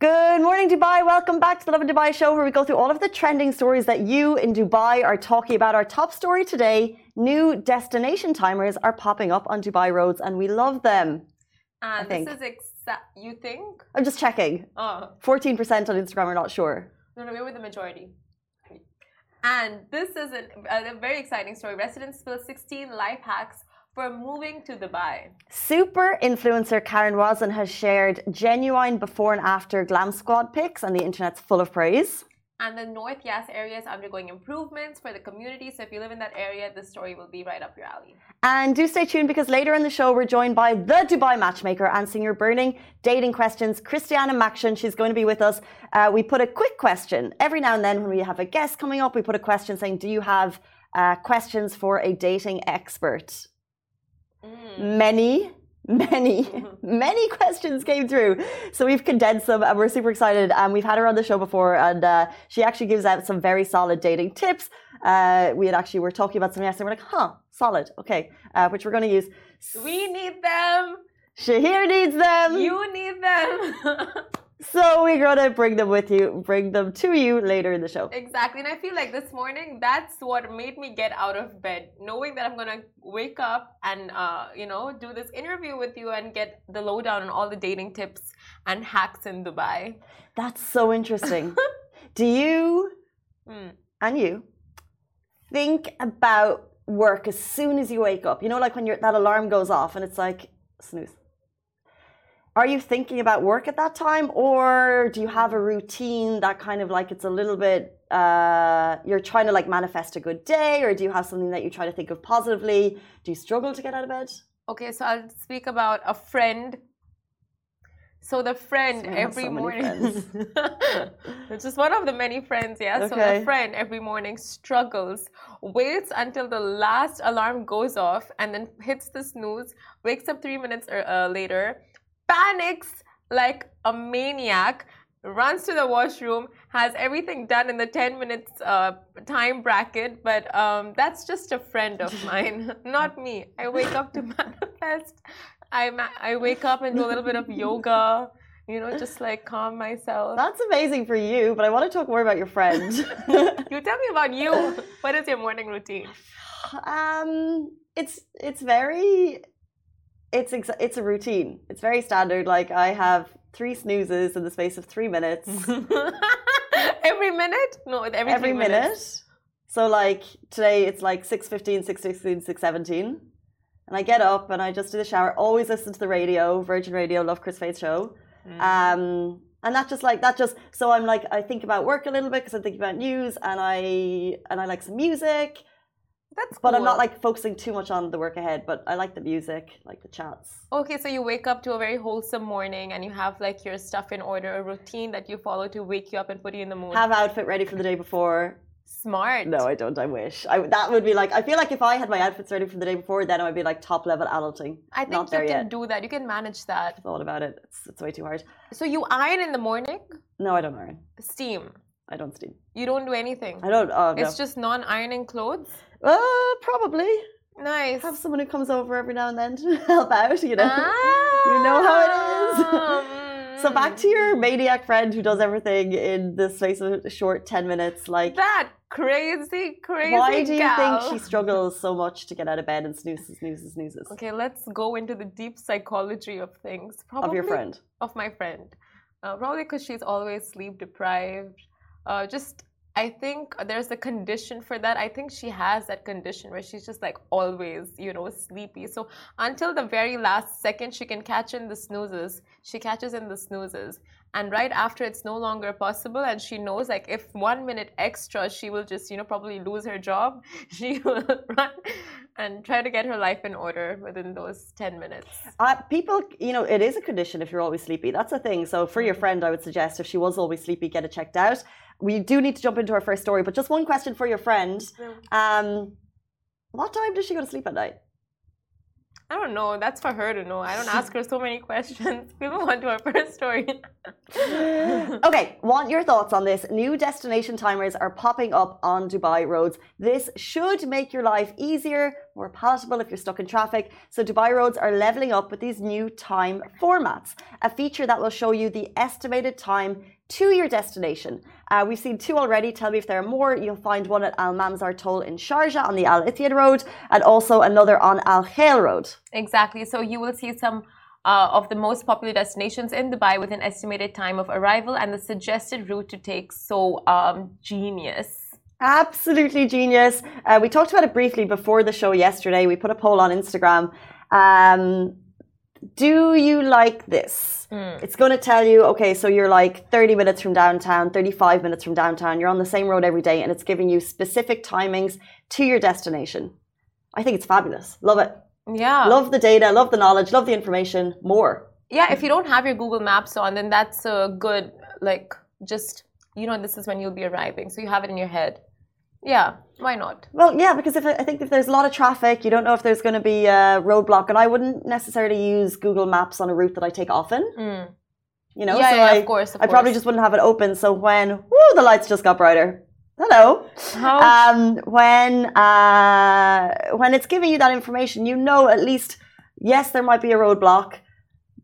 Good morning, Dubai. Welcome back to the Lovin Dubai show, where we go through all of the trending stories that you in Dubai are talking about. Our top story today new destination timers are popping up on Dubai roads, and we love them. And this is exa- you think? I'm just checking. Oh. 14% on Instagram are not sure. No, no, we were the majority. And this is a, a very exciting story. Residents spill 16 life hacks for moving to Dubai. Super influencer Karen Wazen has shared genuine before and after glam squad pics, and the internet's full of praise. And the North Yas area is undergoing improvements for the community. So if you live in that area, this story will be right up your alley. And do stay tuned because later in the show, we're joined by the Dubai matchmaker answering your burning dating questions, Christiana Maxion. She's going to be with us. Uh, we put a quick question every now and then when we have a guest coming up. We put a question saying, "Do you have uh, questions for a dating expert?" Mm. Many many, many questions came through. So we've condensed them and we're super excited. And we've had her on the show before and uh, she actually gives out some very solid dating tips. Uh, we had actually, were talking about some yesterday. We're like, huh, solid. Okay. Uh, which we're going to use. We need them. Shahir needs them. You need them. So we're gonna bring them with you, bring them to you later in the show. Exactly, and I feel like this morning that's what made me get out of bed, knowing that I'm gonna wake up and uh, you know do this interview with you and get the lowdown on all the dating tips and hacks in Dubai. That's so interesting. do you mm. and you think about work as soon as you wake up? You know, like when your that alarm goes off and it's like snooze are you thinking about work at that time, or do you have a routine that kind of like it's a little bit uh, you're trying to like manifest a good day, or do you have something that you try to think of positively? Do you struggle to get out of bed? Okay, so I'll speak about a friend. So the friend so every so morning, it's just one of the many friends, yeah. Okay. So the friend every morning struggles, waits until the last alarm goes off, and then hits the snooze. Wakes up three minutes er, uh, later panics like a maniac, runs to the washroom, has everything done in the 10 minutes uh, time bracket. But um, that's just a friend of mine, not me. I wake up to manifest. I, I wake up and do a little bit of yoga, you know, just like calm myself. That's amazing for you, but I want to talk more about your friend. you tell me about you. What is your morning routine? Um, it's it's very it's it's a routine. It's very standard. Like I have three snoozes in the space of three minutes. every minute? No, every every minute. Minutes. So like today, it's like 6.15, 6.16, 6.17. And I get up and I just do the shower. Always listen to the radio, Virgin Radio, Love Kris Fade show. Mm. Um, and that just like that just so I'm like I think about work a little bit because I'm thinking about news and I and I like some music that's cool. But I'm not like focusing too much on the work ahead, but I like the music, like the chats. Okay, so you wake up to a very wholesome morning and you have like your stuff in order, a routine that you follow to wake you up and put you in the mood. Have outfit ready for the day before. Smart. No, I don't. I wish. I, that would be like. I feel like if I had my outfits ready for the day before, then I would be like top level adulting. I think Not you can yet. do that. You can manage that. I thought about it. It's, it's way too hard. So you iron in the morning? No, I don't iron. Steam. I don't steam. You don't do anything. I don't. Oh, no. It's just non-ironing clothes. Uh, probably. Nice. Have someone who comes over every now and then to help out. You know. Ah, you know how it is. so back to your maniac friend who does everything in the space of a short ten minutes. Like that crazy, crazy. Why do you gal. think she struggles so much to get out of bed and snoozes, snoozes, snoozes? Okay, let's go into the deep psychology of things. Probably of your friend. Of my friend. Uh, probably because she's always sleep deprived. Uh, just I think there's a condition for that. I think she has that condition where she's just like always, you know, sleepy. So until the very last second she can catch in the snoozes, she catches in the snoozes. And right after it's no longer possible, and she knows like if one minute extra, she will just, you know, probably lose her job. She will run and try to get her life in order within those 10 minutes. Uh, people, you know, it is a condition if you're always sleepy. That's the thing. So for your mm-hmm. friend, I would suggest if she was always sleepy, get it checked out we do need to jump into our first story, but just one question for your friend. Um, what time does she go to sleep at night? I don't know. That's for her to know. I don't ask her so many questions. We move on to our first story. okay, want your thoughts on this? New destination timers are popping up on Dubai roads. This should make your life easier, more palatable if you're stuck in traffic. So, Dubai roads are leveling up with these new time formats, a feature that will show you the estimated time to your destination. Uh, we've seen two already. Tell me if there are more. You'll find one at Al Mamzar Toll in Sharjah on the Al Ittihad Road, and also another on Al Khail Road. Exactly. So, you will see some uh, of the most popular destinations in Dubai with an estimated time of arrival and the suggested route to take. So um, genius. Absolutely genius. Uh, we talked about it briefly before the show yesterday. We put a poll on Instagram. Um, do you like this? Mm. It's going to tell you, okay, so you're like 30 minutes from downtown, 35 minutes from downtown. You're on the same road every day, and it's giving you specific timings to your destination. I think it's fabulous. Love it. Yeah. Love the data, love the knowledge, love the information more. Yeah, if you don't have your Google Maps on, then that's a good, like, just, you know, this is when you'll be arriving. So you have it in your head. Yeah, why not? Well, yeah, because if I think if there's a lot of traffic, you don't know if there's going to be a roadblock, and I wouldn't necessarily use Google Maps on a route that I take often. Mm. You know, yeah, so yeah, I, of course. Of I course. probably just wouldn't have it open. So when whoo, the lights just got brighter, hello. Um, when uh, when it's giving you that information, you know at least yes, there might be a roadblock,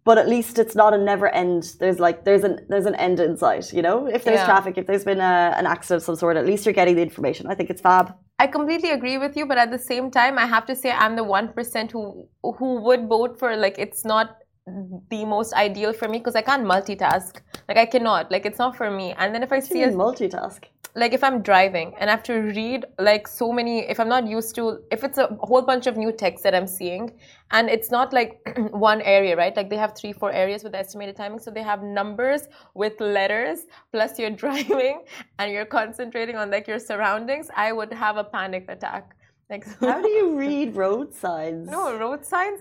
but at least it's not a never end. There's like there's an there's an end in sight. You know, if there's Yeah. traffic, if there's been a, an accident of some sort, at least you're getting the information. I think it's fab. I completely agree with you, but at the same time, I have to say I'm the one percent who who would vote for like it's not the most ideal for me because I can't multitask. Like I cannot. Like it's not for me. And then if I See see a multitask. like if I'm driving and I have to read like so many, if I'm not used to, if it's a whole bunch of new texts that I'm seeing, and it's not like one area, right? Like they have three, four areas with estimated timing, so they have numbers with letters. Plus you're driving and you're concentrating on like your surroundings. I would have a panic attack. Like How do you read road signs? no road signs?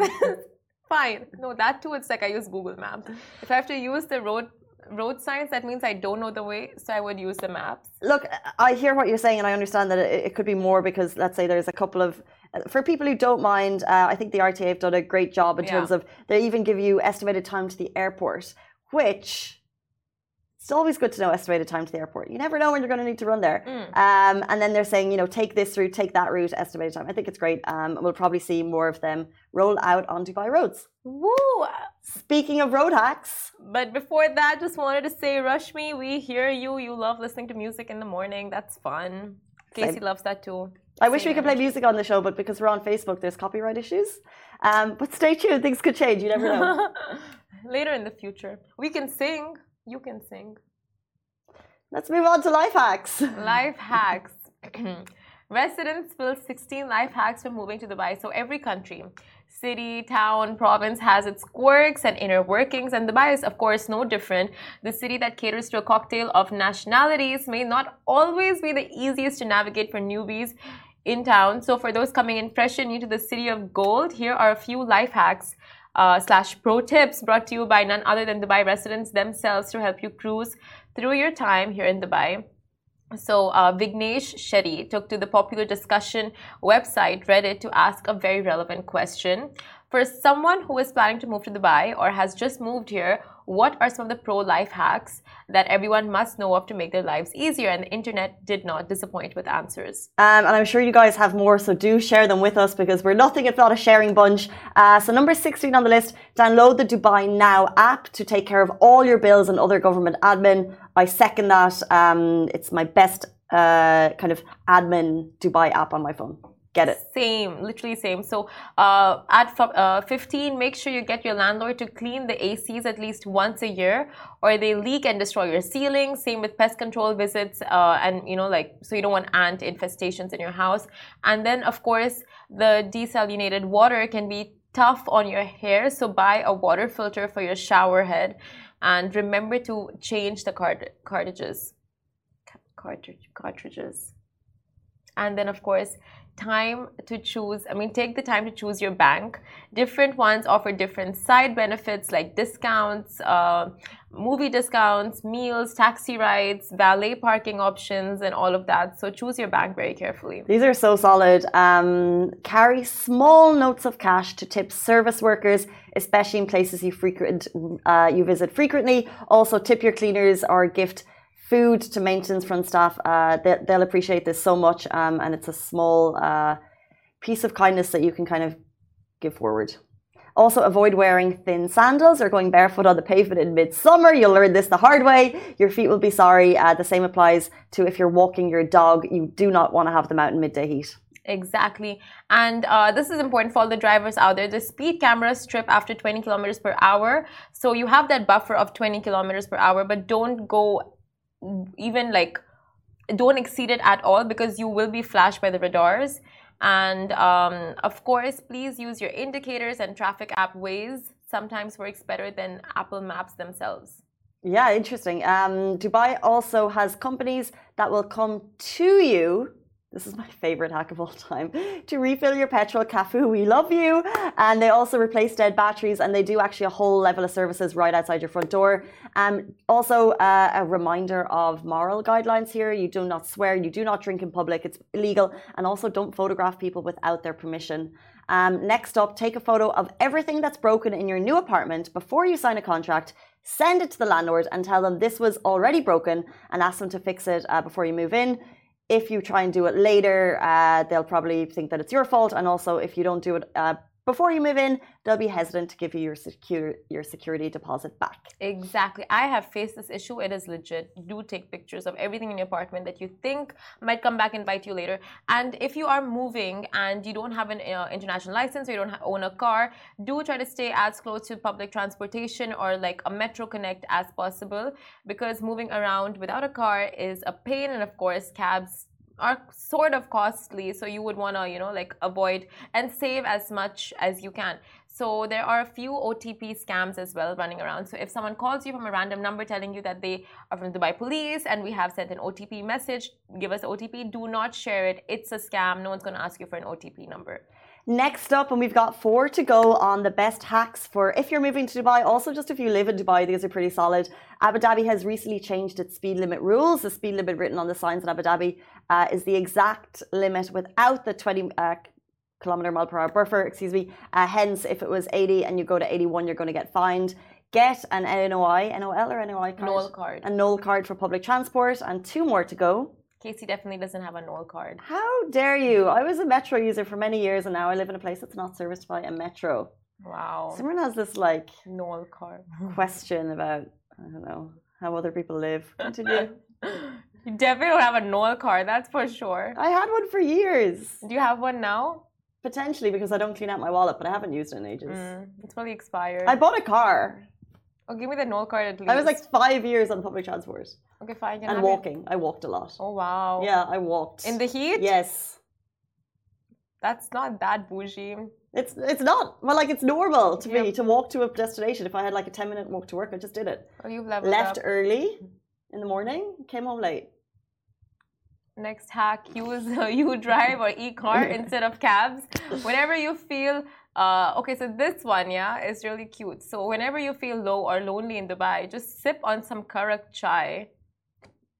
Fine. No, that too. It's like I use Google Maps. If I have to use the road road signs, that means I don't know the way, so I would use the maps. Look, I hear what you're saying, and I understand that it, it could be more because, let's say, there's a couple of. For people who don't mind, uh, I think the RTA have done a great job in Yeah. terms of they even give you estimated time to the airport, which it's always good to know estimated time to the airport. You never know when you're going to need to run there. Mm. Um, and then they're saying, you know, take this route, take that route, estimated time. I think it's great. Um, we'll probably see more of them roll out on Dubai roads. Woo! Speaking of road hacks, But before that, just wanted to say, Rushmi, we hear you. You love listening to music in the morning. That's fun. Casey Same. loves that too. I wish we could play music on the show, but because we're on Facebook, there's copyright issues. Um, but stay tuned, things could change. You never know. Later in the future, we can sing. You can sing. Let's move on to life hacks. Life hacks. Residents spill 16 life hacks for moving to Dubai. So every country, city, town, province has its quirks and inner workings, and Dubai is, of course, no different. The city that caters to a cocktail of nationalities may not always be the easiest to navigate for newbies in town. So for those coming in fresh and new to the city of gold, here are a few life hacks. Uh, slash pro tips brought to you by none other than Dubai residents themselves to help you cruise through your time here in Dubai. So, uh, Vignesh Shetty took to the popular discussion website Reddit to ask a very relevant question. For someone who is planning to move to Dubai or has just moved here, what are some of the pro life hacks that everyone must know of to make their lives easier? And the internet did not disappoint with answers. Um, and I'm sure you guys have more, so do share them with us because we're nothing if not a sharing bunch. Uh, so, number 16 on the list download the Dubai Now app to take care of all your bills and other government admin. I second that. Um, it's my best uh, kind of admin Dubai app on my phone. Get it. Same, literally same. So uh, at uh, 15, make sure you get your landlord to clean the ACs at least once a year, or they leak and destroy your ceiling. Same with pest control visits, uh, and you know, like so you don't want ant infestations in your house. And then, of course, the desalinated water can be tough on your hair, so buy a water filter for your shower head, and remember to change the cart- cartridges. Cartridge cartridges. And then, of course, time to choose i mean take the time to choose your bank different ones offer different side benefits like discounts uh, movie discounts meals taxi rides valet parking options and all of that so choose your bank very carefully These are so solid. Um, carry small notes of cash to tip service workers, especially in places you frequent, uh, you visit frequently. Also, tip your cleaners or gift food to maintenance front staff. Uh, they, will appreciate this so much, um, and it's a small uh, piece of kindness that you can kind of give forward. Also, avoid wearing thin sandals or going barefoot on the pavement in midsummer. You'll learn this the hard way. Your feet will be sorry. Uh, the same applies to if you're walking your dog. You do not want to have them out in midday heat. Exactly. And uh, this is important for all the drivers out there. The speed cameras strip after 20 kilometers per hour. So you have that buffer of 20 kilometers per hour, but don't go even like, don't exceed it at all because you will be flashed by the radars. And um, of course, please use your indicators and traffic app Waze. sometimes works better than Apple Maps themselves. Yeah, interesting. Um, Dubai also has companies that will come to you this is my favorite hack of all time. To refill your petrol, Cafu, we love you. And they also replace dead batteries and they do actually a whole level of services right outside your front door. Um, also, uh, a reminder of moral guidelines here. You do not swear, you do not drink in public, it's illegal. And also, don't photograph people without their permission. Um, next up, take a photo of everything that's broken in your new apartment before you sign a contract. Send it to the landlord and tell them this was already broken and ask them to fix it uh, before you move in if you try and do it later, uh, they'll probably think that it's your fault. And also, if you don't do it uh, before you move in, they'll be hesitant to give you your secure your security deposit back. Exactly. I have faced this issue. It is legit. Do take pictures of everything in your apartment that you think might come back and bite you later. And if you are moving and you don't have an uh, international license or you don't own a car, do try to stay as close to public transportation or like a metro connect as possible because moving around without a car is a pain and of course cabs are sort of costly so you would want to you know like avoid and save as much as you can. So there are a few otp scams as well running around. So if someone calls you from a random number telling you that they are from dubai police and we have sent an otp message give us otp do not share it. It's a scam. No one's going to ask you for an otp number Next up, and we've got four to go on the best hacks for if you're moving to Dubai. Also, just if you live in Dubai, these are pretty solid. Abu Dhabi has recently changed its speed limit rules. The speed limit written on the signs in Abu Dhabi uh, is the exact limit without the 20 uh, kilometer mile per hour buffer. Excuse me. Uh, hence, if it was 80 and you go to 81, you're going to get fined. Get an NOI, NOL or NOI card? NOL card. A NOL card for public transport, and two more to go. Casey definitely doesn't have a NOL card. How dare you? I was a Metro user for many years and now I live in a place that's not serviced by a Metro. Wow. Someone has this like NOL card question about I don't know how other people live. Continue. you definitely don't have a NOL card, that's for sure. I had one for years. Do you have one now? Potentially because I don't clean out my wallet, but I haven't used it in ages. Mm, it's probably expired. I bought a car. Oh, give me the NOL card at least. I was like five years on public transport. Okay, fine. and walking. I walked a lot. Oh, wow. Yeah, I walked. In the heat? Yes. That's not that bougie. It's it's not. Well, like it's normal to me to walk to a destination. If I had like a ten minute walk to work, I just did it. Oh, you've left up. early in the morning, came home late. Next hack: use uh, you drive or ekar instead of cabs. Whenever you feel uh, okay, so this one, yeah, is really cute. So whenever you feel low or lonely in Dubai, just sip on some karak chai.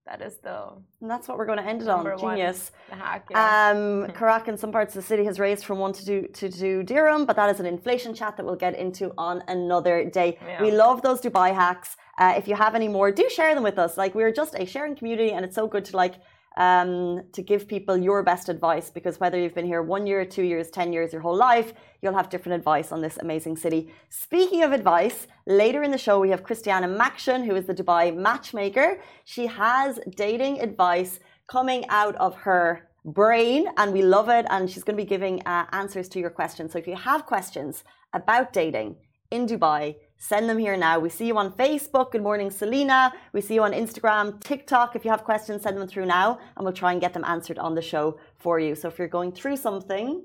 That is the. And that's what we're going to end it on. Genius. Hack, yeah. Um, Karak in some parts of the city has raised from one to two to two dirham, but that is an inflation chat that we'll get into on another day. Yeah. We love those Dubai hacks. Uh, if you have any more, do share them with us. Like we're just a sharing community, and it's so good to like um, to give people your best advice because whether you've been here one year, two years, 10 years, your whole life, you'll have different advice on this amazing city. Speaking of advice, later in the show, we have Christiana Maxion, who is the Dubai matchmaker. She has dating advice coming out of her brain and we love it. And she's going to be giving uh, answers to your questions. So if you have questions about dating in Dubai, Send them here now. We see you on Facebook. Good morning, Selena. We see you on Instagram, TikTok. If you have questions, send them through now and we'll try and get them answered on the show for you. So if you're going through something,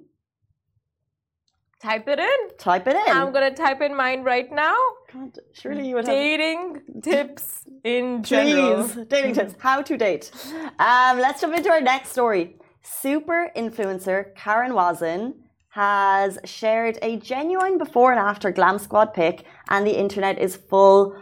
type it in. Type it in. I'm going to type in mine right now. God, surely you would Dating have... tips in general. Please, dating tips. How to date. Um, let's jump into our next story. Super influencer Karen Wazen has shared a genuine before and after Glam Squad pic, and the internet is full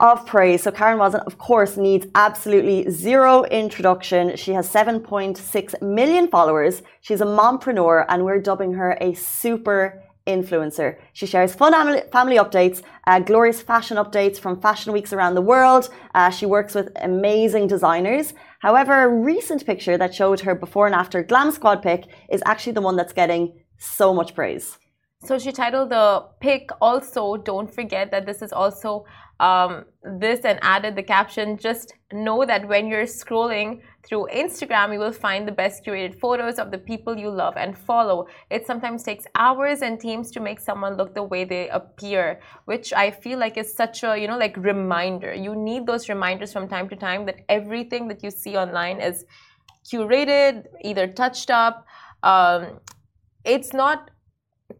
of praise. So Karen Wazen, of course, needs absolutely zero introduction. She has 7.6 million followers. She's a mompreneur, and we're dubbing her a super influencer. She shares fun family updates, uh, glorious fashion updates from fashion weeks around the world. Uh, she works with amazing designers. However, a recent picture that showed her before and after glam squad pic is actually the one that's getting so much praise. So she titled the pic also, don't forget that this is also um, this and added the caption just know that when you're scrolling through Instagram, you will find the best curated photos of the people you love and follow. It sometimes takes hours and teams to make someone look the way they appear, which I feel like is such a, you know, like reminder. You need those reminders from time to time that everything that you see online is curated, either touched up. Um, it's not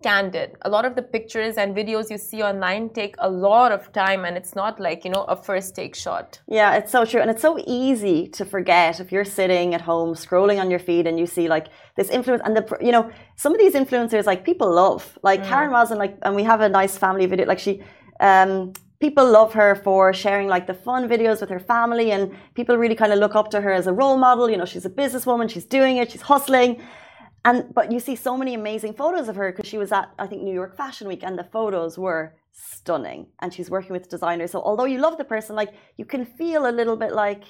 candid. A lot of the pictures and videos you see online take a lot of time and it's not like, you know, a first take shot. Yeah, it's so true. And it's so easy to forget if you're sitting at home scrolling on your feed and you see like this influence and the, you know, some of these influencers like people love, like mm. Karen Wazen, like, and we have a nice family video, like she, um, people love her for sharing like the fun videos with her family and people really kind of look up to her as a role model. You know, she's a businesswoman, she's doing it, she's hustling. And but you see so many amazing photos of her because she was at I think New York Fashion Week and the photos were stunning. And she's working with designers. So although you love the person, like you can feel a little bit like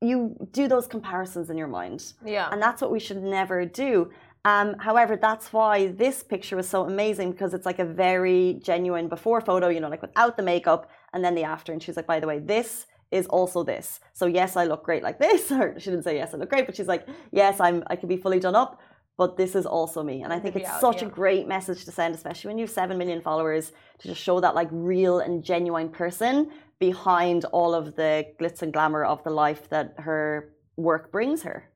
you do those comparisons in your mind. Yeah. And that's what we should never do. Um, however, that's why this picture was so amazing because it's like a very genuine before photo, you know, like without the makeup and then the after. And she's like, by the way, this is also this. So yes, I look great like this. Or she didn't say yes, I look great, but she's like, yes, I'm I can be fully done up, but this is also me. And I think it's out, such yeah. a great message to send, especially when you have seven million followers, to just show that like real and genuine person behind all of the glitz and glamour of the life that her work brings her.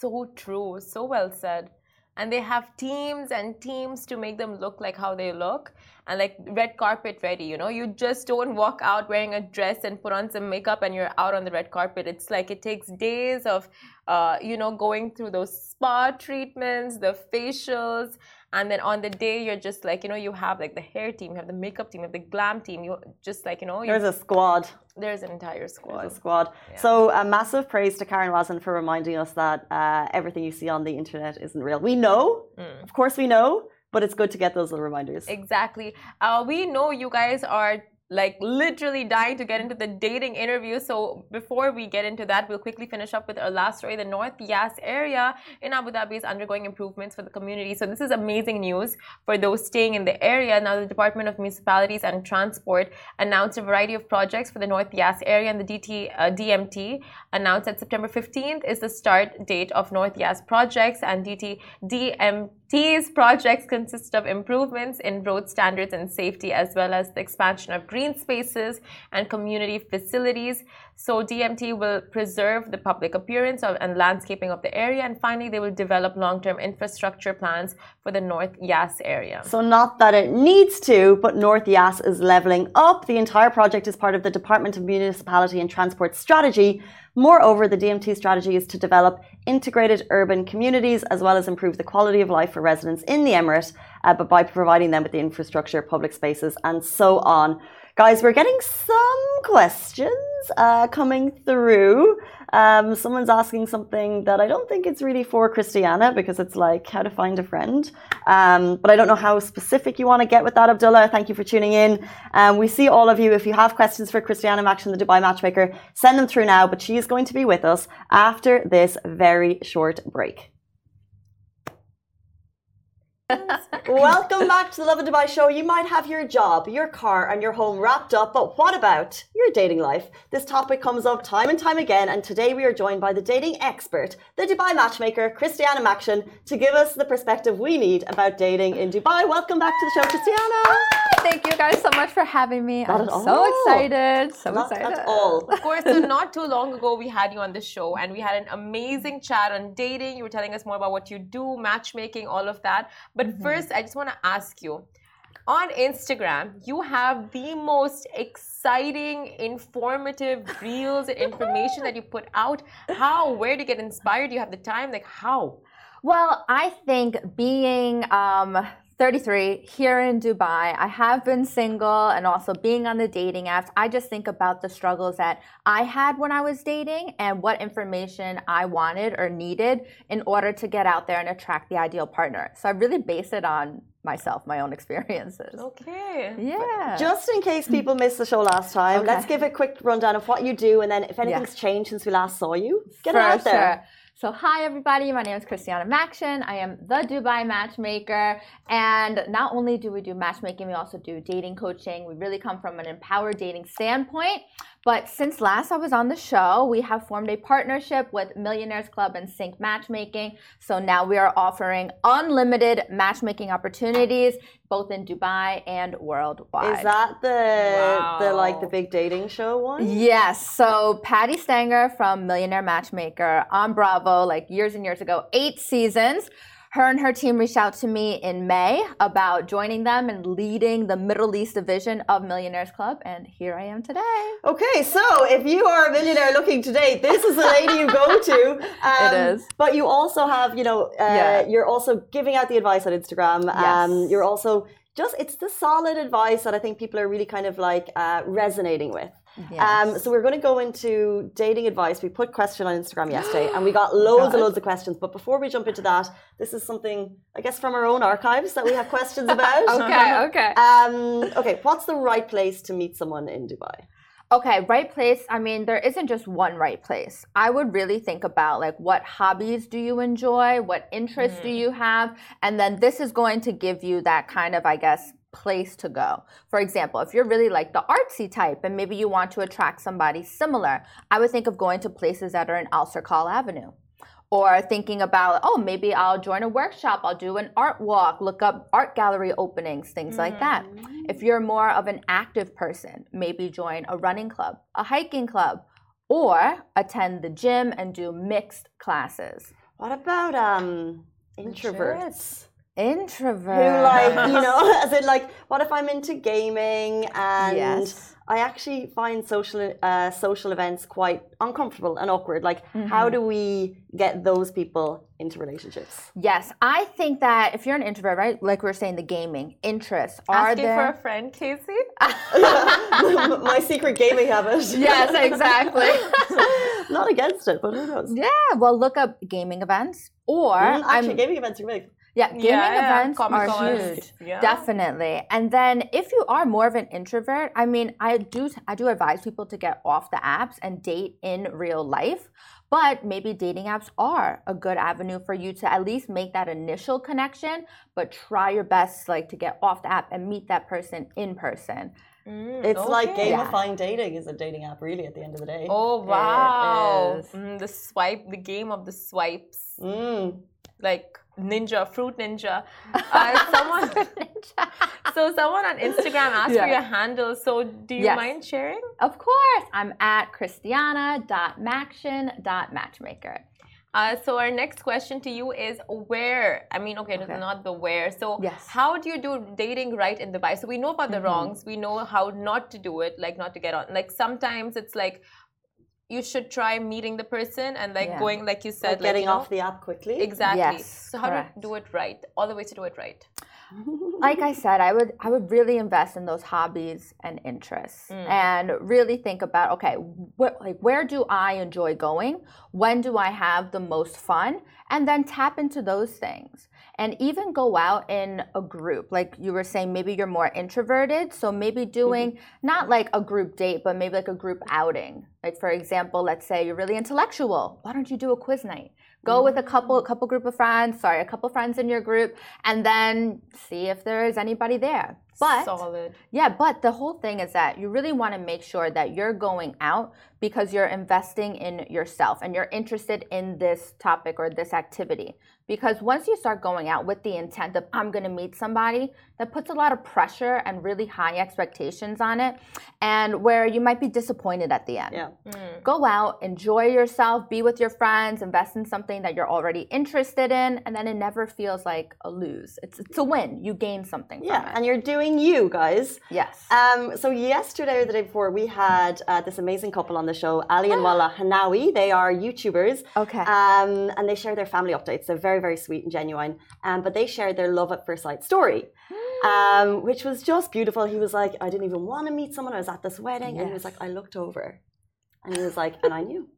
So true. So well said. And they have teams and teams to make them look like how they look and like red carpet ready you know? You just don't walk out wearing a dress and put on some makeup and you're out on the red carpet. It's like it takes days of uh, you know going through those spa treatments the facials and then on the day you're just like you know you have like the hair team you have the makeup team you have the glam team you just like you know there's a squad there's an entire squad there's a squad yeah. so a massive praise to karen Wazen for reminding us that uh, everything you see on the internet isn't real we know mm. of course we know but it's good to get those little reminders. Exactly. Uh, we know you guys are like literally dying to get into the dating interview. So before we get into that, we'll quickly finish up with our last story. The North Yas area in Abu Dhabi is undergoing improvements for the community. So this is amazing news for those staying in the area. Now the Department of Municipalities and Transport announced a variety of projects for the North Yas area and the DT, uh, DMT announced that September 15th is the start date of North Yas projects and DT DMT these projects consist of improvements in road standards and safety, as well as the expansion of green spaces and community facilities. So, DMT will preserve the public appearance of, and landscaping of the area. And finally, they will develop long term infrastructure plans for the North Yas area. So, not that it needs to, but North Yas is leveling up. The entire project is part of the Department of Municipality and Transport strategy Moreover, the DMT strategy is to develop integrated urban communities as well as improve the quality of life for residents in the Emirate, uh, but by providing them with the infrastructure, public spaces, and so on. Guys, we're getting some questions uh, coming through. Um, someone's asking something that I don't think it's really for Christiana because it's like how to find a friend. Um, but I don't know how specific you want to get with that, Abdullah. Thank you for tuning in. Um, we see all of you. If you have questions for Christiana Maxion, the Dubai Matchmaker, send them through now. But she is going to be with us after this very short break. Welcome back to the Lovin Dubai show. You might have your job, your car, and your home wrapped up, but what about your dating life? This topic comes up time and time again, and today we are joined by the dating expert, the Dubai matchmaker, Christiana Maxion, to give us the perspective we need about dating in Dubai. Welcome back to the show, Christiana. Hi, thank you guys so much for having me. Not I'm so excited. So not excited. At all. Of course, so not too long ago we had you on the show and we had an amazing chat on dating. You were telling us more about what you do, matchmaking, all of that. But mm-hmm. first, I just want to ask you on Instagram, you have the most exciting, informative reels and information that you put out. How, where do you get inspired? Do you have the time? Like, how? Well, I think being um, 33 here in Dubai, I have been single and also being on the dating apps. I just think about the struggles that I had when I was dating and what information I wanted or needed in order to get out there and attract the ideal partner. So I really base it on myself, my own experiences. Okay. Yeah. Just in case people missed the show last time, okay. let's give a quick rundown of what you do, and then if anything's yeah. changed since we last saw you, get For it out there. Sure. So, hi everybody, my name is Christiana Maxion. I am the Dubai matchmaker. And not only do we do matchmaking, we also do dating coaching. We really come from an empowered dating standpoint. But since last I was on the show, we have formed a partnership with Millionaires Club and Sync Matchmaking. So now we are offering unlimited matchmaking opportunities both in Dubai and worldwide. Is that the wow. the like the big dating show one? Yes. So Patti Stanger from Millionaire Matchmaker on Bravo, like years and years ago, eight seasons her and her team reached out to me in May about joining them and leading the Middle East division of Millionaires Club, and here I am today. Okay, so if you are a millionaire looking to date, this is the lady you go to. Um, it is. But you also have, you know, uh, yeah. you're also giving out the advice on Instagram. Yes. Um, you're also just it's the solid advice that I think people are really kind of like uh, resonating with. Yes. Um, so we're going to go into dating advice. We put question on Instagram yesterday, and we got loads and loads of questions. But before we jump into that, this is something I guess from our own archives that we have questions about. okay, okay. Um, okay, what's the right place to meet someone in Dubai? Okay, right place. I mean, there isn't just one right place. I would really think about like what hobbies do you enjoy, what interests mm. do you have, and then this is going to give you that kind of, I guess, place to go. For example, if you're really like the artsy type and maybe you want to attract somebody similar, I would think of going to places that are in Al Serkal Avenue. Or thinking about, oh, maybe I'll join a workshop, I'll do an art walk, look up art gallery openings, things mm. like that. Mm. If you're more of an active person, maybe join a running club, a hiking club, or attend the gym and do mixed classes. What about um introverts? Introvert. Who like, you know, as in like, what if I'm into gaming and yes. I actually find social uh, social events quite uncomfortable and awkward. Like, mm-hmm. how do we get those people into relationships? Yes, I think that if you're an introvert, right, like we are saying, the gaming interests are Asking there for a friend, Casey. My secret gaming habit. Yes, exactly. Not against it, but who knows? Yeah, well, look up gaming events or mm, actually, I'm, gaming events are big. Yeah, gaming yeah, events yeah. are huge. Yeah. Definitely. And then if you are more of an introvert, I mean, I do I do advise people to get off the apps and date in real life. But maybe dating apps are a good avenue for you to at least make that initial connection, but try your best like to get off the app and meet that person in person. Mm, it's okay. like gamifying yeah. dating is a dating app, really, at the end of the day. Oh wow! Mm, the swipe, the game of the swipes. Mm. Like ninja, fruit ninja. Uh, someone, ninja. so someone on Instagram asked yeah. for your handle. So do you yes. mind sharing? Of course. I'm at christiana.maxion.matchmaker. Uh, so our next question to you is where? I mean, okay, okay. not the where. So yes. how do you do dating right in Dubai? So we know about the mm -hmm. wrongs. We know how not to do it, like not to get on. Like sometimes it's like you should try meeting the person and like yeah. going like you said like getting like, off know, the app quickly. Exactly. Yes, so how correct. to do it right? All the ways to do it right. Like i said i would i would really invest in those hobbies and interests mm. and really think about okay wh- like where do i enjoy going? When do i have the most fun? And then tap into those things and even go out in a group. Like you were saying, maybe you're more introverted. So maybe doing mm-hmm. not like a group date, but maybe like a group outing. Like for example, let's say you're really intellectual. Why don't you do a quiz night? Go with a couple, a mm. couple group of friends. Sorry, a couple friends in your group, and then see if there is anybody there. But solid. Yeah, but the whole thing is that you really want to make sure that you're going out because you're investing in yourself and you're interested in this topic or this activity. Because once you start going out with the intent of, I'm going to meet somebody, that puts a lot of pressure and really high expectations on it, and where you might be disappointed at the end. Yeah. Mm. Go out, enjoy yourself, be with your friends, invest in something that you're already interested in, and then it never feels like a lose. It's, it's a win. You gain something yeah, and you're doing you, guys. Yes. Um, so, yesterday or the day before, we had uh, this amazing couple on the show, Ali and Walla Hanawi. They are YouTubers. Okay. Um, and they share their family updates. They're very, very sweet and genuine. Um, but they shared their love at first sight story. Um, which was just beautiful. He was like, I didn't even want to meet someone. I was at this wedding, yes. and he was like, I looked over, and he was like, and I knew,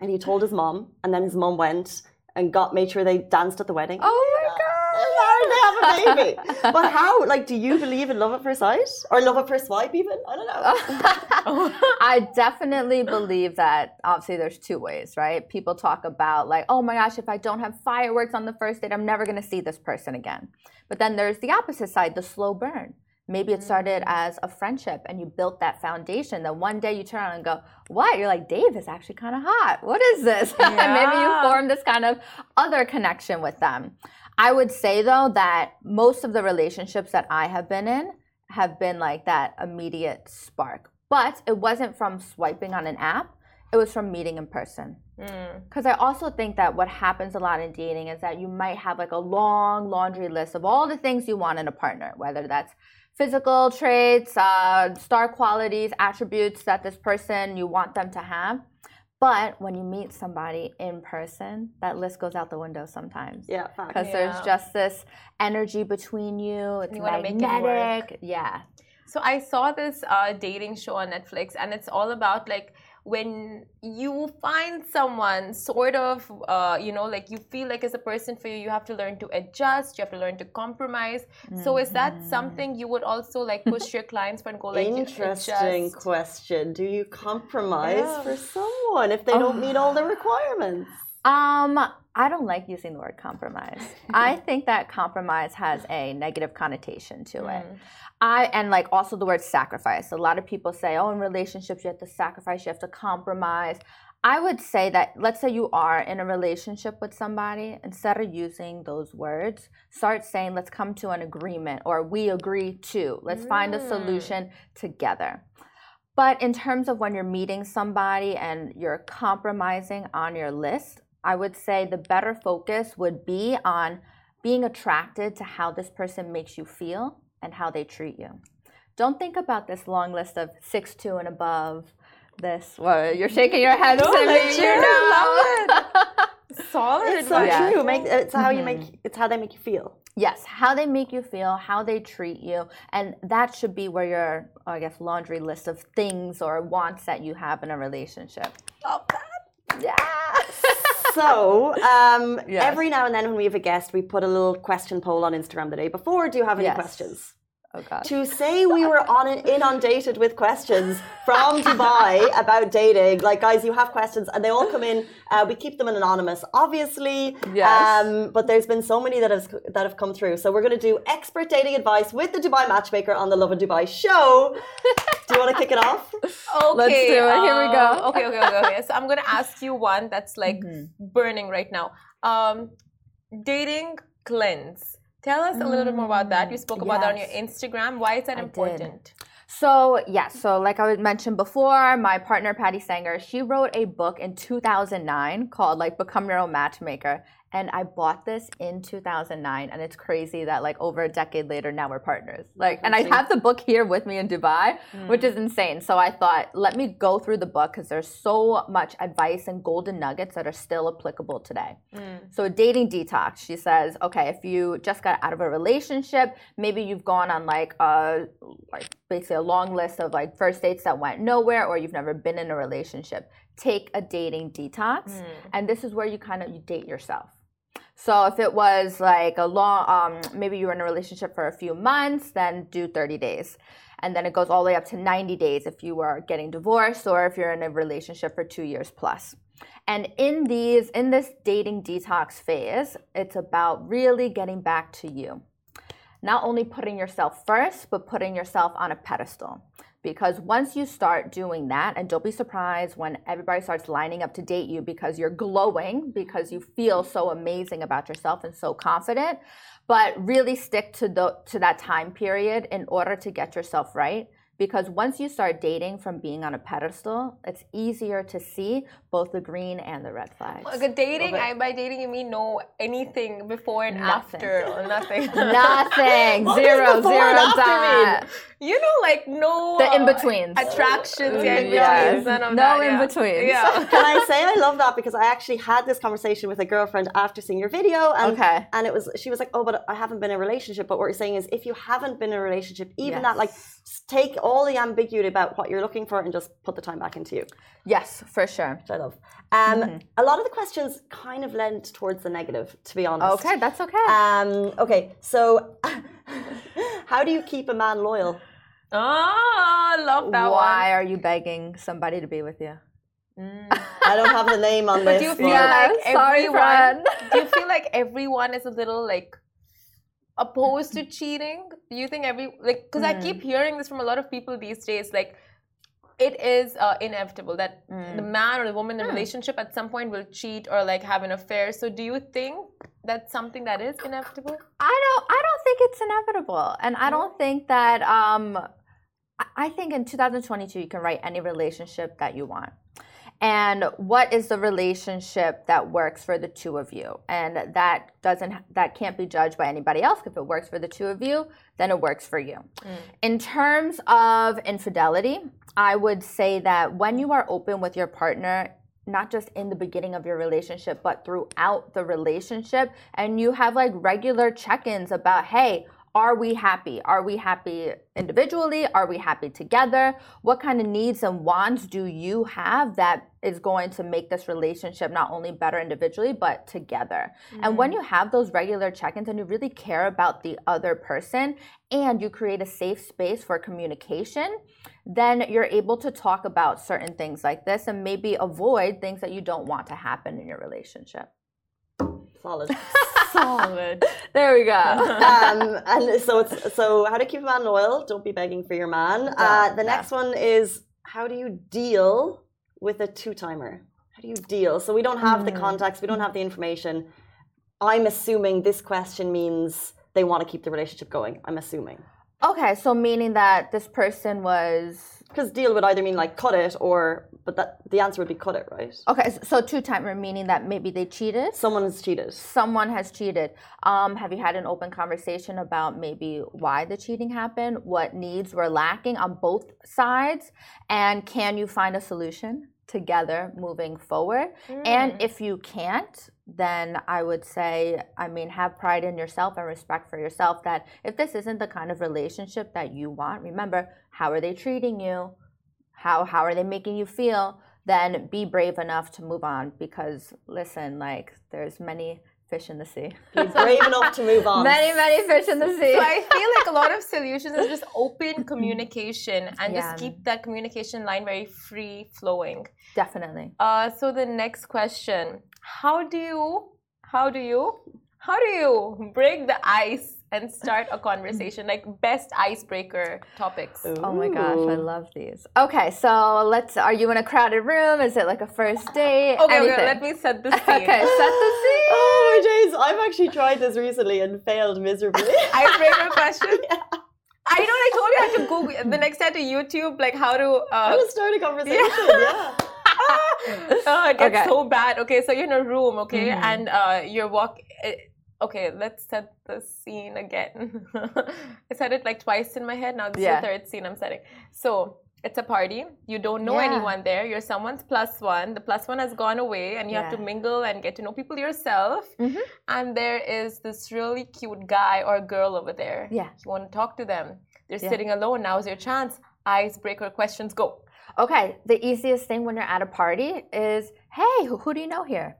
and he told his mom, and then his mom went and got made sure they danced at the wedding. Oh my god! Married, have a baby. But how? Like, do you believe in love at first sight or love at first swipe? Even I don't know. I definitely believe that. Obviously, there's two ways, right? People talk about like, oh my gosh, if I don't have fireworks on the first date, I'm never gonna see this person again. But then there's the opposite side, the slow burn. Maybe it started as a friendship and you built that foundation. Then one day you turn around and go, What? You're like, Dave is actually kind of hot. What is this? Yeah. Maybe you form this kind of other connection with them. I would say though that most of the relationships that I have been in have been like that immediate spark. But it wasn't from swiping on an app, it was from meeting in person. Because mm. I also think that what happens a lot in dating is that you might have like a long laundry list of all the things you want in a partner, whether that's physical traits, uh, star qualities, attributes that this person you want them to have. But when you meet somebody in person, that list goes out the window sometimes. Yeah, because yeah. there's just this energy between you. It's you magnetic. It yeah. So I saw this uh, dating show on Netflix, and it's all about like when you find someone sort of uh, you know like you feel like as a person for you you have to learn to adjust you have to learn to compromise mm-hmm. so is that mm-hmm. something you would also like push your clients for and go like interesting question do you compromise yeah. for someone if they don't meet all the requirements um I don't like using the word compromise. I think that compromise has a negative connotation to it. Mm. I and like also the word sacrifice. A lot of people say, "Oh, in relationships you have to sacrifice, you have to compromise." I would say that let's say you are in a relationship with somebody, instead of using those words, start saying, "Let's come to an agreement," or "We agree to." Let's mm. find a mm. solution together. But in terms of when you're meeting somebody and you're compromising on your list, I would say the better focus would be on being attracted to how this person makes you feel and how they treat you. Don't think about this long list of six two and above. This well, you're shaking your head. No, like, you know. Solid. It's so yeah. true. Make, it's how you make. Mm-hmm. It's how they make you feel. Yes, how they make you feel, how they treat you, and that should be where your, I guess, laundry list of things or wants that you have in a relationship. Oh, that. Yeah so um, yes. every now and then when we have a guest, we put a little question poll on Instagram the day before. Do you have any yes. questions? Oh God. To say we were on inundated with questions from Dubai about dating, like guys, you have questions, and they all come in. Uh, we keep them anonymous, obviously. Yes. Um, but there's been so many that have that have come through. So we're going to do expert dating advice with the Dubai matchmaker on the Lovin Dubai show. do you want to kick it off? Okay. Let's do it. Here we go. Um, okay, okay, okay, okay. So I'm going to ask you one that's like mm-hmm. burning right now. Um, dating cleanse Tell us a little bit more about that. You spoke about yes. that on your Instagram. Why is that I important? Did. So, yeah, so like I mentioned before, my partner Patti Stanger, she wrote a book in 2009 called like Become Your Own Matchmaker and I bought this in 2009 and it's crazy that like over a decade later now we're partners. Like and I have the book here with me in Dubai, mm. which is insane. So I thought let me go through the book cuz there's so much advice and golden nuggets that are still applicable today. Mm. So dating detox, she says, okay, if you just got out of a relationship, maybe you've gone on like a like basically a long list of like first dates that went nowhere or you've never been in a relationship, take a dating detox. Mm. And this is where you kind of you date yourself. So if it was like a long, um, maybe you were in a relationship for a few months, then do 30 days. And then it goes all the way up to 90 days if you are getting divorced or if you're in a relationship for two years plus. And in these, in this dating detox phase, it's about really getting back to you. Not only putting yourself first, but putting yourself on a pedestal because once you start doing that and don't be surprised when everybody starts lining up to date you because you're glowing because you feel so amazing about yourself and so confident but really stick to the to that time period in order to get yourself right because once you start dating from being on a pedestal, it's easier to see both the green and the red flags. Like dating, I, by dating you mean know anything before and nothing. after or nothing? nothing. zero, zero dot. You know, like no the uh, in betweens, attractions, mm, yeah, in yes. none no that, in betweens. Yeah. Can I say I love that because I actually had this conversation with a girlfriend after seeing your video, and okay. and it was she was like, oh, but I haven't been in a relationship. But what you're saying is, if you haven't been in a relationship, even yes. that like take all the ambiguity about what you're looking for and just put the time back into you. Yes, for sure. Which I love. Um, mm-hmm. A lot of the questions kind of lend towards the negative, to be honest. Okay, that's okay. Um, okay, so how do you keep a man loyal? Oh, love that Why one. Why are you begging somebody to be with you? Mm. I don't have the name on this. do you feel yeah, like everyone? do you feel like everyone is a little like opposed to cheating? Do you think every like because mm. I keep hearing this from a lot of people these days, like it is uh, inevitable that mm. the man or the woman in the mm. relationship at some point will cheat or like have an affair. So do you think that's something that is inevitable? I don't. I don't think it's inevitable, and I don't think that. Um, I think in 2022 you can write any relationship that you want and what is the relationship that works for the two of you? And that doesn't that can't be judged by anybody else. If it works for the two of you then it works for you. Mm. in terms of infidelity i would say that when you are open with your partner not just in the beginning of your relationship but throughout the relationship and you have like regular check-ins about hey are we happy? Are we happy individually? Are we happy together? What kind of needs and wants do you have that is going to make this relationship not only better individually, but together? Mm-hmm. And when mm-hmm. you have those regular check ins and you really care about the other person and you create a safe space for communication, then you're able to talk about certain things like this and maybe avoid things that you don't want to happen in your relationship. Solid. Solid. there we go. um, and so it's so how to keep a man loyal. Don't be begging for your man. Uh, the next one is how do you deal with a two timer? How do you deal? So we don't have mm. the hmm. context. We don't have the information. I'm assuming this question means they want to keep the relationship going. I'm assuming. Okay, so meaning that this person was because deal would either mean like cut it or, but that the answer would be cut it, right? Okay, so two timer meaning that maybe they cheated. Someone has cheated. Someone has cheated. Um, have you had an open conversation about maybe why the cheating happened, what needs were lacking on both sides, and can you find a solution? together moving forward. Mm. And if you can't, then I would say, I mean, have pride in yourself and respect for yourself that if this isn't the kind of relationship that you want, remember, how are they treating you? How, how are they making you feel? Then be brave enough to move on because listen, like there's many fish in the sea. Be brave enough to move on. Many, many fish in the sea. So I feel like a lot of solutions is just open communication and yeah. just keep that communication line very free flowing. Definitely. Uh, so the next question: How do you, how do you, how do you break the ice and start a conversation like best icebreaker topics Ooh. oh my gosh i love these okay so let's are you in a crowded room is it like a first date okay, okay let me set the scene okay set the scene oh my days i've actually tried this recently and failed miserably icebreaker question yeah. I know. I told you I had to Google the next day to YouTube, like how to. Uh, how to start a conversation? Yeah. yeah. Oh, it gets okay. so bad. Okay, so you're in a room, okay, mm-hmm. and uh, you're walk. okay, let's set the scene again. I said it like twice in my head. Now this yeah. is the third scene I'm setting. So it's a party. You don't know yeah. anyone there. You're someone's plus one. The plus one has gone away, and you yeah. have to mingle and get to know people yourself. Mm-hmm. And there is this really cute guy or girl over there. Yeah. You want to talk to them. They're sitting alone. Now's your chance. Icebreaker questions go. Okay, the easiest thing when you're at a party is, hey, who, who do you know here?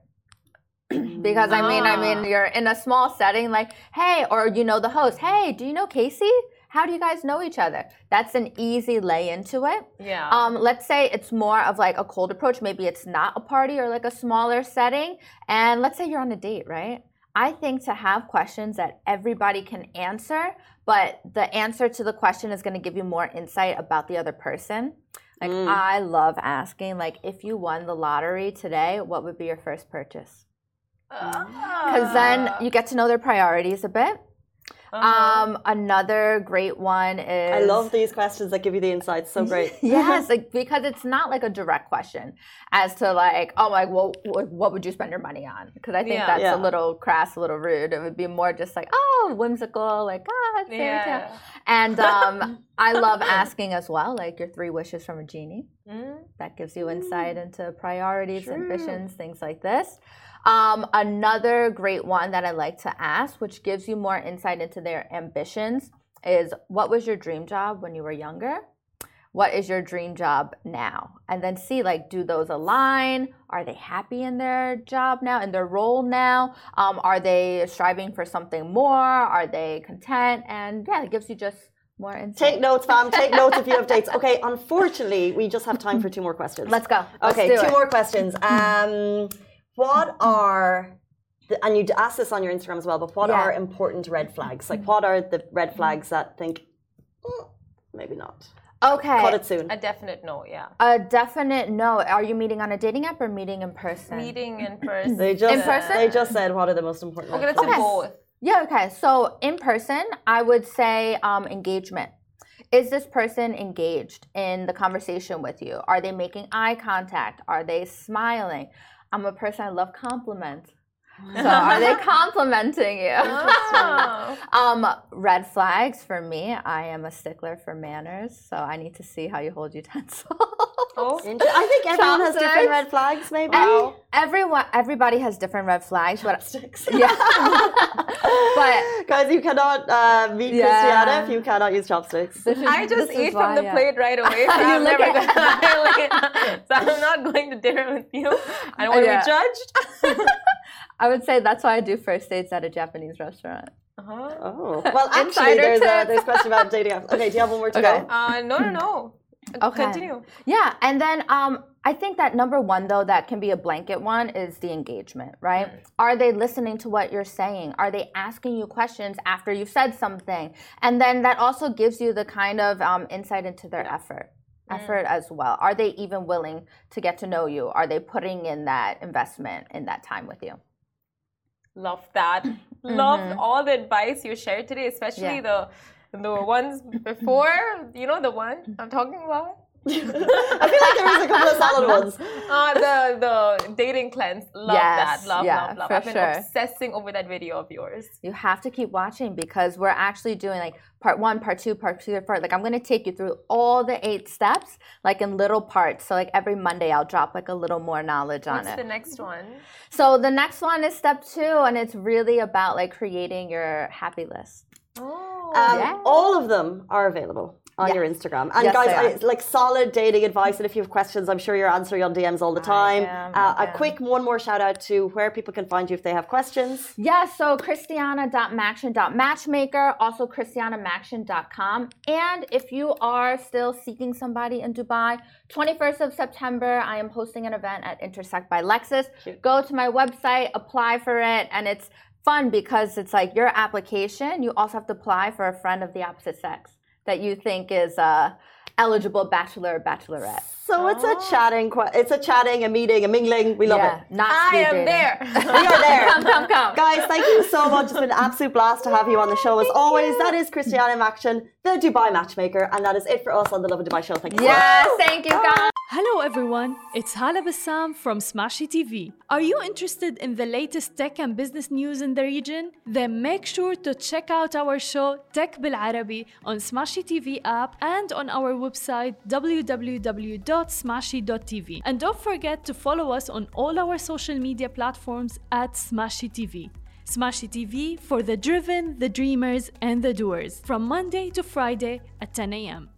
because I mean, I mean, ah. you're in a small setting, like, hey, or you know the host, hey, do you know Casey? How do you guys know each other? That's an easy lay into it. Yeah. Um, let's say it's more of like a cold approach. Maybe it's not a party or like a smaller setting. And let's say you're on a date, right? I think to have questions that everybody can answer, but the answer to the question is going to give you more insight about the other person. Like, mm. I love asking, like, if you won the lottery today, what would be your first purchase? because then you get to know their priorities a bit. Uh-huh. Um, another great one is I love these questions that give you the insights. So great. yes, like because it's not like a direct question as to like, oh my, well, what would you spend your money on? Because I think yeah. that's yeah. a little crass, a little rude. It would be more just like, oh, whimsical, like ah, fairy yeah. tale. And um, I love asking as well, like your three wishes from a genie. Mm. That gives you insight into priorities, True. ambitions, things like this. Um, another great one that I like to ask, which gives you more insight into their ambitions, is what was your dream job when you were younger? what is your dream job now? And then see, like, do those align? Are they happy in their job now, in their role now? Um, are they striving for something more? Are they content? And yeah, it gives you just more insight. Take notes, fam. Take notes if you have dates. Okay, unfortunately, we just have time for two more questions. Let's go. Let's okay, two it. more questions. Um, what are the, and you asked this on your Instagram as well, but what yeah. are important red flags? Like, what are the red flags that think, mm, maybe not? Okay. Cut it soon. A definite no, yeah. A definite no. Are you meeting on a dating app or meeting in person? Meeting in person. they just, in person? They just said what are the most important Okay, let's do both. Yeah, okay. So in person, I would say um, engagement. Is this person engaged in the conversation with you? Are they making eye contact? Are they smiling? I'm a person I love compliments. So are they complimenting you? Oh. um, red flags for me. I am a stickler for manners, so I need to see how you hold utensils. Oh, I think everyone has different red flags. Maybe oh. everyone, everybody has different red flags. Chopsticks. Yeah, but guys, you cannot uh, meet yeah. Christiana if you cannot use chopsticks. Is, I just eat from why, the yeah. plate right away. So I'm never gonna, so I'm not going to dinner with you. I don't want to be judged. I would say that's why I do first dates at a Japanese restaurant. Uh-huh. Oh, well, actually, there's a, there's a question about dating apps. Okay, do you have one more to okay. go? Uh, no, no, no. Okay. Continue. Yeah, and then um, I think that number one, though, that can be a blanket one is the engagement, right? Mm. Are they listening to what you're saying? Are they asking you questions after you've said something? And then that also gives you the kind of um, insight into their effort. Mm. Effort as well. Are they even willing to get to know you? Are they putting in that investment in that time with you? Love that. Mm-hmm. Loved all the advice you shared today, especially yeah. the the ones before. You know the one I'm talking about. I feel like there was a couple of solid ones. Uh, the the dating cleanse. Love yes, that. Love, yeah, love, love. I've been sure. obsessing over that video of yours. You have to keep watching because we're actually doing like part one, part two, part two, part like I'm gonna take you through all the eight steps, like in little parts. So like every Monday I'll drop like a little more knowledge What's on it. What's the next one? So the next one is step two, and it's really about like creating your happy list. Oh, um, yeah. all of them are available on yes. your Instagram. And yes, guys, I, like solid dating advice. And if you have questions, I'm sure you're answering on DMs all the time. Am, uh, a quick one more shout out to where people can find you if they have questions. Yeah, so Christiana.maxion.matchmaker, also ChristianaMaxion.com. And if you are still seeking somebody in Dubai, 21st of September, I am hosting an event at Intersect by Lexus. Cute. Go to my website, apply for it, and it's fun because it's like your application, you also have to apply for a friend of the opposite sex that you think is uh, eligible bachelor or bachelorette. So it's a oh. chatting, it's a chatting, a meeting, a mingling. We love yeah, it. Not I am dating. there. we are there. come, come, come. Guys, thank you so much. It's been an absolute blast to have you on the show as always. You. That is Christiana Maxion, the Dubai matchmaker, and that is it for us on the Love Lovin Dubai show. Thank you. Yes, thank you, guys. Hello everyone, it's Hala Bassam from Smashi TV. Are you interested in the latest tech and business news in the region? Then make sure to check out our show Tech Bil Arabi on Smashi TV app and on our website www.smashi.tv. And don't forget to follow us on all our social media platforms at Smashi TV. Smashi TV for the driven, the dreamers, and the doers from Monday to Friday at 10 a.m.